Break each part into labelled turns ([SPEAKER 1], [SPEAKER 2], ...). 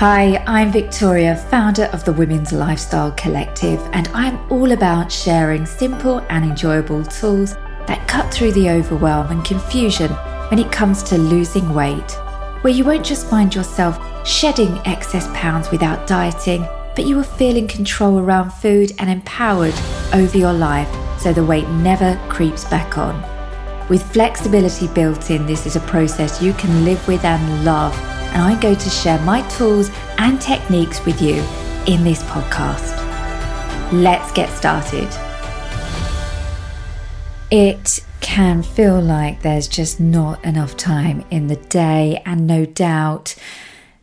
[SPEAKER 1] Hi, I'm Victoria, founder of the Women's Lifestyle Collective, and I'm all about sharing simple and enjoyable tools that cut through the overwhelm and confusion when it comes to losing weight, where you won't just find yourself shedding excess pounds without dieting, but you will feel in control around food and empowered over your life so the weight never creeps back on. With flexibility built in, this is a process you can live with and love, and I'm going to share my tools and techniques with you in this podcast. Let's get started. It can feel like there's just not enough time in the day, and no doubt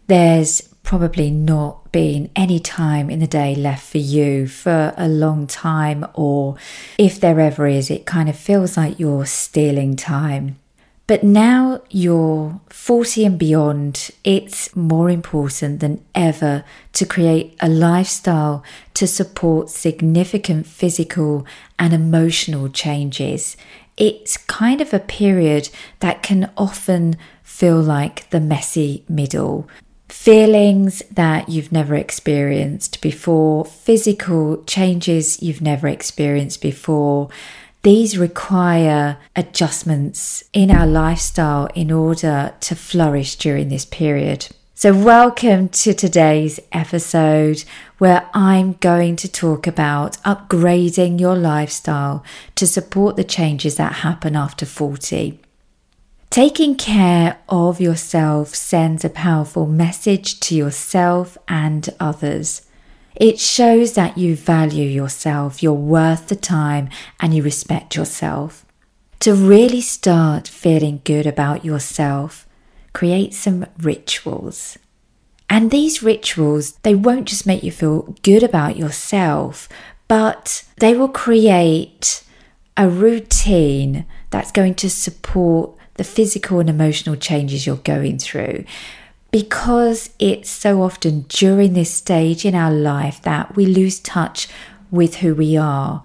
[SPEAKER 1] there's probably not been any time in the day left for you for a long time, or if there ever is, it kind of feels like you're stealing time. But now you're 40 and beyond, it's more important than ever to create a lifestyle to support significant physical and emotional changes. It's kind of a period that can often feel like the messy middle feelings that you've never experienced before, physical changes you've never experienced before. These require adjustments in our lifestyle in order to flourish during this period. So, welcome to today's episode where I'm going to talk about upgrading your lifestyle to support the changes that happen after 40. Taking care of yourself sends a powerful message to yourself and others. It shows that you value yourself, you're worth the time, and you respect yourself. To really start feeling good about yourself, create some rituals. And these rituals, they won't just make you feel good about yourself, but they will create a routine that's going to support the physical and emotional changes you're going through because it's so often during this stage in our life that we lose touch with who we are.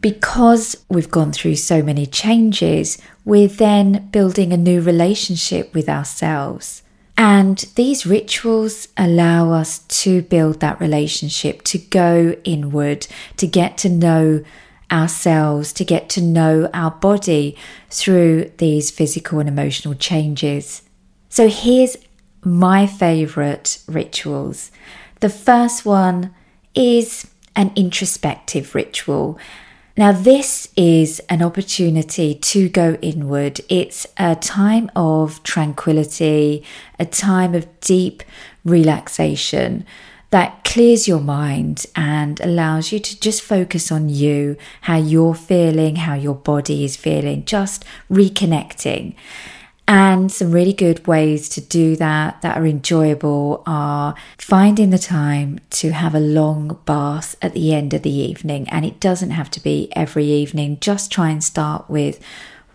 [SPEAKER 1] Because we've gone through so many changes, we're then building a new relationship with ourselves. And these rituals allow us to build that relationship, to go inward, to get to know ourselves, to get to know our body through these physical and emotional changes. So here's my favorite rituals. The first one is an introspective ritual. Now, this is an opportunity to go inward. It's a time of tranquility, a time of deep relaxation that clears your mind and allows you to just focus on you, how you're feeling, how your body is feeling, just reconnecting. And some really good ways to do that that are enjoyable are finding the time to have a long bath at the end of the evening. And it doesn't have to be every evening, just try and start with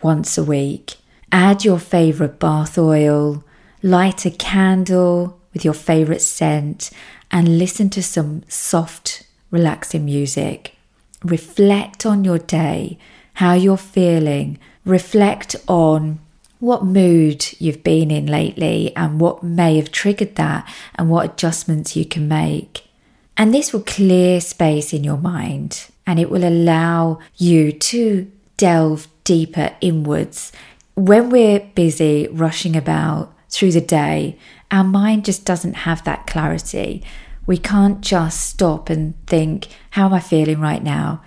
[SPEAKER 1] once a week. Add your favorite bath oil, light a candle with your favorite scent, and listen to some soft, relaxing music. Reflect on your day, how you're feeling. Reflect on what mood you've been in lately and what may have triggered that and what adjustments you can make. And this will clear space in your mind and it will allow you to delve deeper inwards. When we're busy rushing about through the day, our mind just doesn't have that clarity. We can't just stop and think, how am I feeling right now?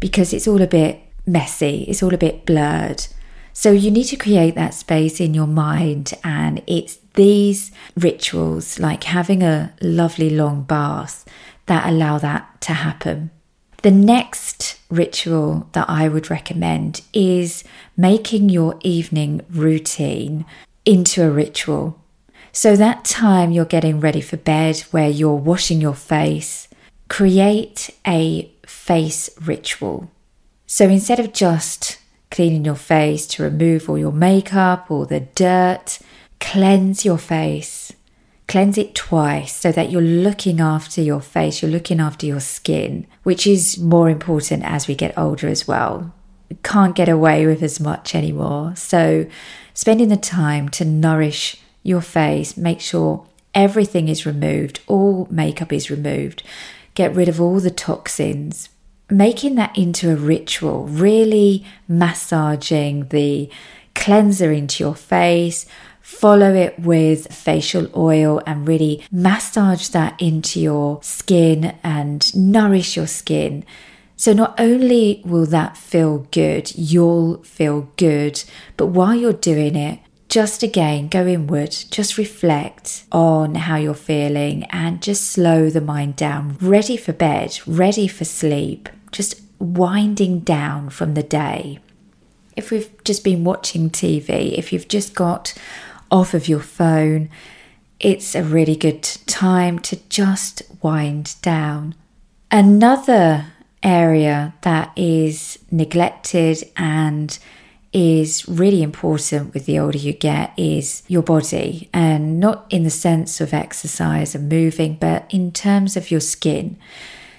[SPEAKER 1] Because it's all a bit messy, it's all a bit blurred. So you need to create that space in your mind, and it's these rituals, like having a lovely long bath, that allow that to happen. The next ritual that I would recommend is making your evening routine into a ritual. So, that time you're getting ready for bed, where you're washing your face, create a face ritual. So, instead of just cleaning your face to remove all your makeup or the dirt, cleanse your face. Cleanse it twice so that you're looking after your face, you're looking after your skin, which is more important as we get older as well. We can't get away with as much anymore. So, spending the time to nourish your face, make sure everything is removed, all makeup is removed, get rid of all the toxins, making that into a ritual, really massaging the cleanser into your face, follow it with facial oil and really massage that into your skin and nourish your skin. So, not only will that feel good, you'll feel good, but while you're doing it, just again go inward, just reflect on how you're feeling and just slow the mind down, ready for bed, ready for sleep, just winding down from the day. If we've just been watching TV, if you've just got off of your phone, it's a really good time to just wind down. Another area that is neglected and is really important with the older you get is your body, and not in the sense of exercise and moving, but in terms of your skin.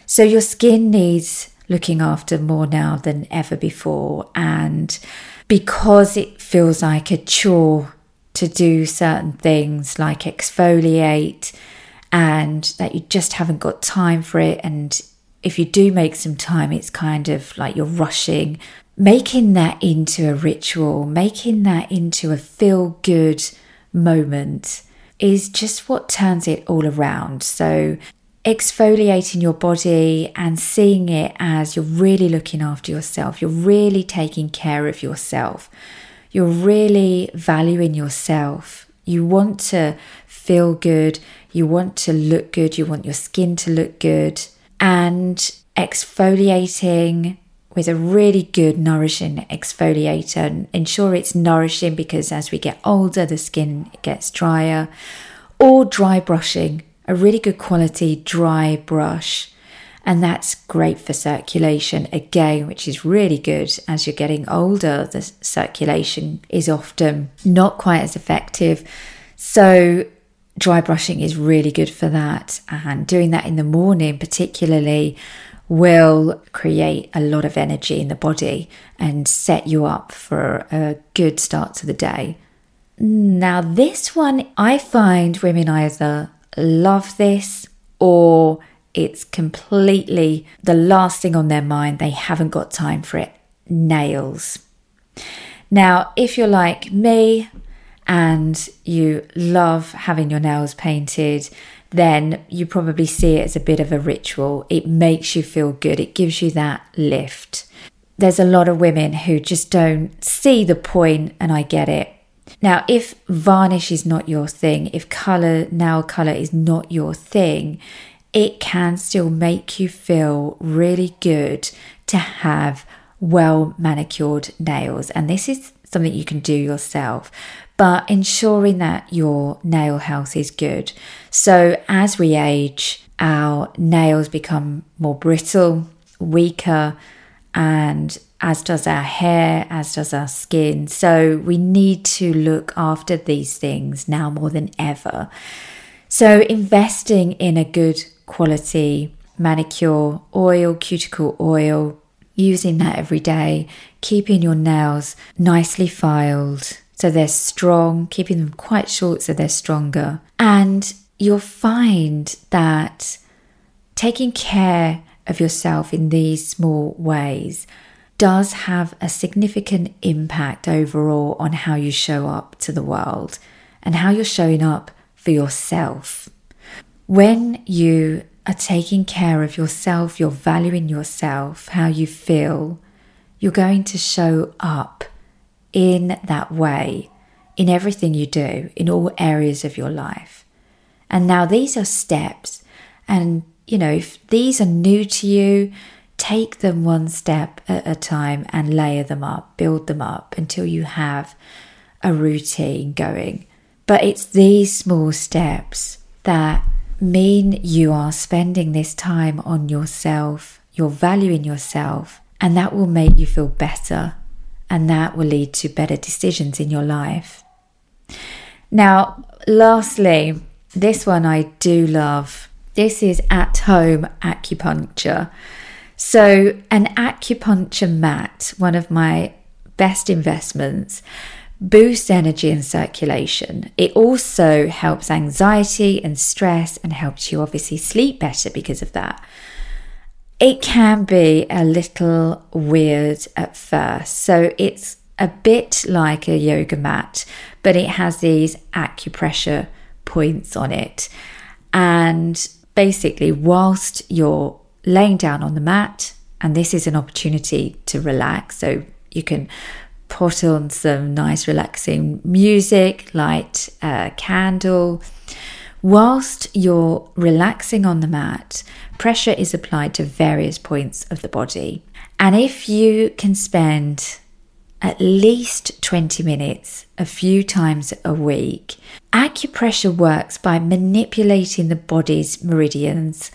[SPEAKER 1] So, your skin needs looking after more now than ever before, and because it feels like a chore to do certain things like exfoliate, and that you just haven't got time for it, and if you do make some time, it's kind of like you're rushing making that into a ritual, making that into a feel good moment is just what turns it all around. So, exfoliating your body and seeing it as you're really looking after yourself, you're really taking care of yourself, you're really valuing yourself. You want to feel good, you want to look good, you want your skin to look good, and exfoliating with a really good nourishing exfoliator ensure it's nourishing because as we get older the skin gets drier. Or dry brushing a really good quality dry brush. And that's great for circulation again which is really good as you're getting older. The circulation is often not quite as effective. So dry brushing is really good for that. And doing that in the morning particularly will create a lot of energy in the body and set you up for a good start to the day. Now, this one, I find women either love this or it's completely the last thing on their mind. They haven't got time for it. Nails. Now, if you're like me and you love having your nails painted then you probably see it as a bit of a ritual. It makes you feel good, it gives you that lift. There's a lot of women who just don't see the point, and I get it. Now, if varnish is not your thing, if color, nail color is not your thing, it can still make you feel really good to have well manicured nails. And this is something you can do yourself but ensuring that your nail health is good. So, as we age, our nails become more brittle, weaker, and as does our hair, as does our skin. So, we need to look after these things now more than ever. So, investing in a good quality manicure oil, cuticle oil, using that every day, keeping your nails nicely filed so they're strong, keeping them quite short so they're stronger. And you'll find that taking care of yourself in these small ways does have a significant impact overall on how you show up to the world and how you're showing up for yourself. When you are taking care of yourself, you're valuing yourself, how you feel, you're going to show up in that way in everything you do, in all areas of your life. And now these are steps. And, you know, if these are new to you, take them one step at a time and layer them up, build them up until you have a routine going. But it's these small steps that mean you are spending this time on yourself, you're valuing yourself, and that will make you feel better and that will lead to better decisions in your life. Now, lastly, this one I do love. This is at home acupuncture. So, an acupuncture mat, one of my best investments, boosts energy and circulation. It also helps anxiety and stress and helps you obviously sleep better because of that. It can be a little weird at first. So it's a bit like a yoga mat, but it has these acupressure points on it. And basically, whilst you're laying down on the mat, and this is an opportunity to relax, so you can put on some nice relaxing music, light a candle. Whilst you're relaxing on the mat, pressure is applied to various points of the body. And if you can spend at least 20 minutes a few times a week, acupressure works by manipulating the body's meridians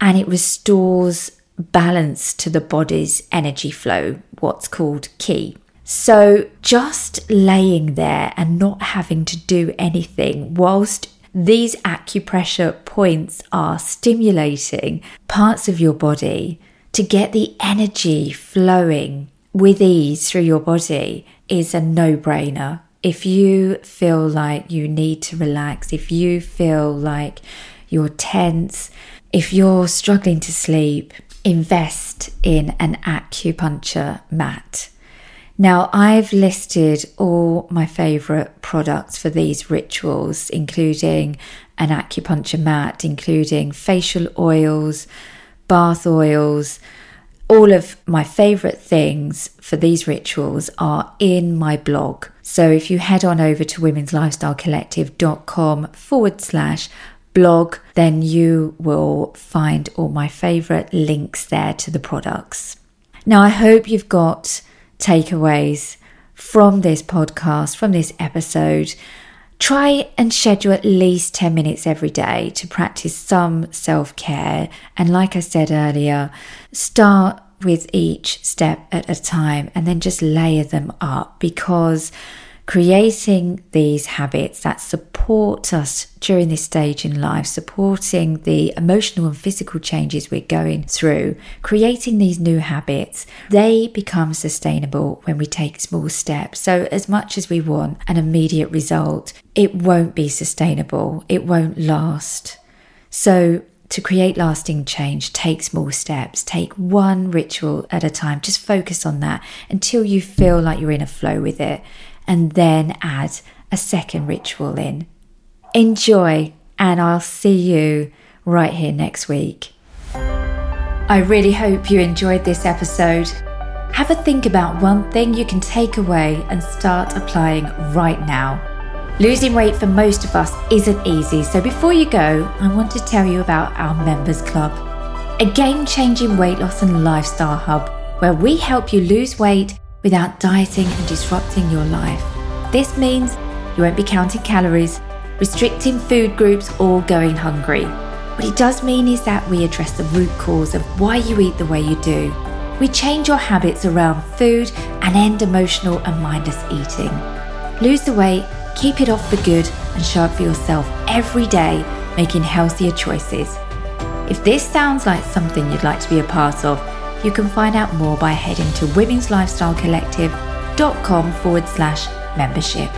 [SPEAKER 1] and it restores balance to the body's energy flow, what's called ki. So, just laying there and not having to do anything whilst these acupressure points are stimulating parts of your body to get the energy flowing with ease through your body is a no brainer. If you feel like you need to relax, if you feel like you're tense, if you're struggling to sleep, invest in an acupuncture mat. Now, I've listed all my favourite products for these rituals, including an acupuncture mat, including facial oils, bath oils. All of my favourite things for these rituals are in my blog. So if you head on over to womenslifestylecollective.com forward slash blog, then you will find all my favourite links there to the products. Now, I hope you've got takeaways from this podcast, from this episode. Try and schedule at least 10 minutes every day to practice some self care. And like I said earlier, start with each step at a time and then just layer them up because creating these habits that support us during this stage in life, supporting the emotional and physical changes we're going through, creating these new habits, they become sustainable when we take small steps. So, as much as we want an immediate result, it won't be sustainable, it won't last. So, to create lasting change, take small steps, take one ritual at a time. Just focus on that until you feel like you're in a flow with it and then add a second ritual in. Enjoy, and I'll see you right here next week. I really hope you enjoyed this episode. Have a think about one thing you can take away and start applying right now. Losing weight for most of us isn't easy, so before you go, I want to tell you about our Members Club, a game changing weight loss and lifestyle hub where we help you lose weight without dieting and disrupting your life. This means you won't be counting calories, restricting food groups, or going hungry. What it does mean is that we address the root cause of why you eat the way you do. We change your habits around food and end emotional and mindless eating. Lose the weight, keep it off for good, and show up for yourself every day, making healthier choices. If this sounds like something you'd like to be a part of, you can find out more by heading to womenslifestylecollective.com forward slash membership.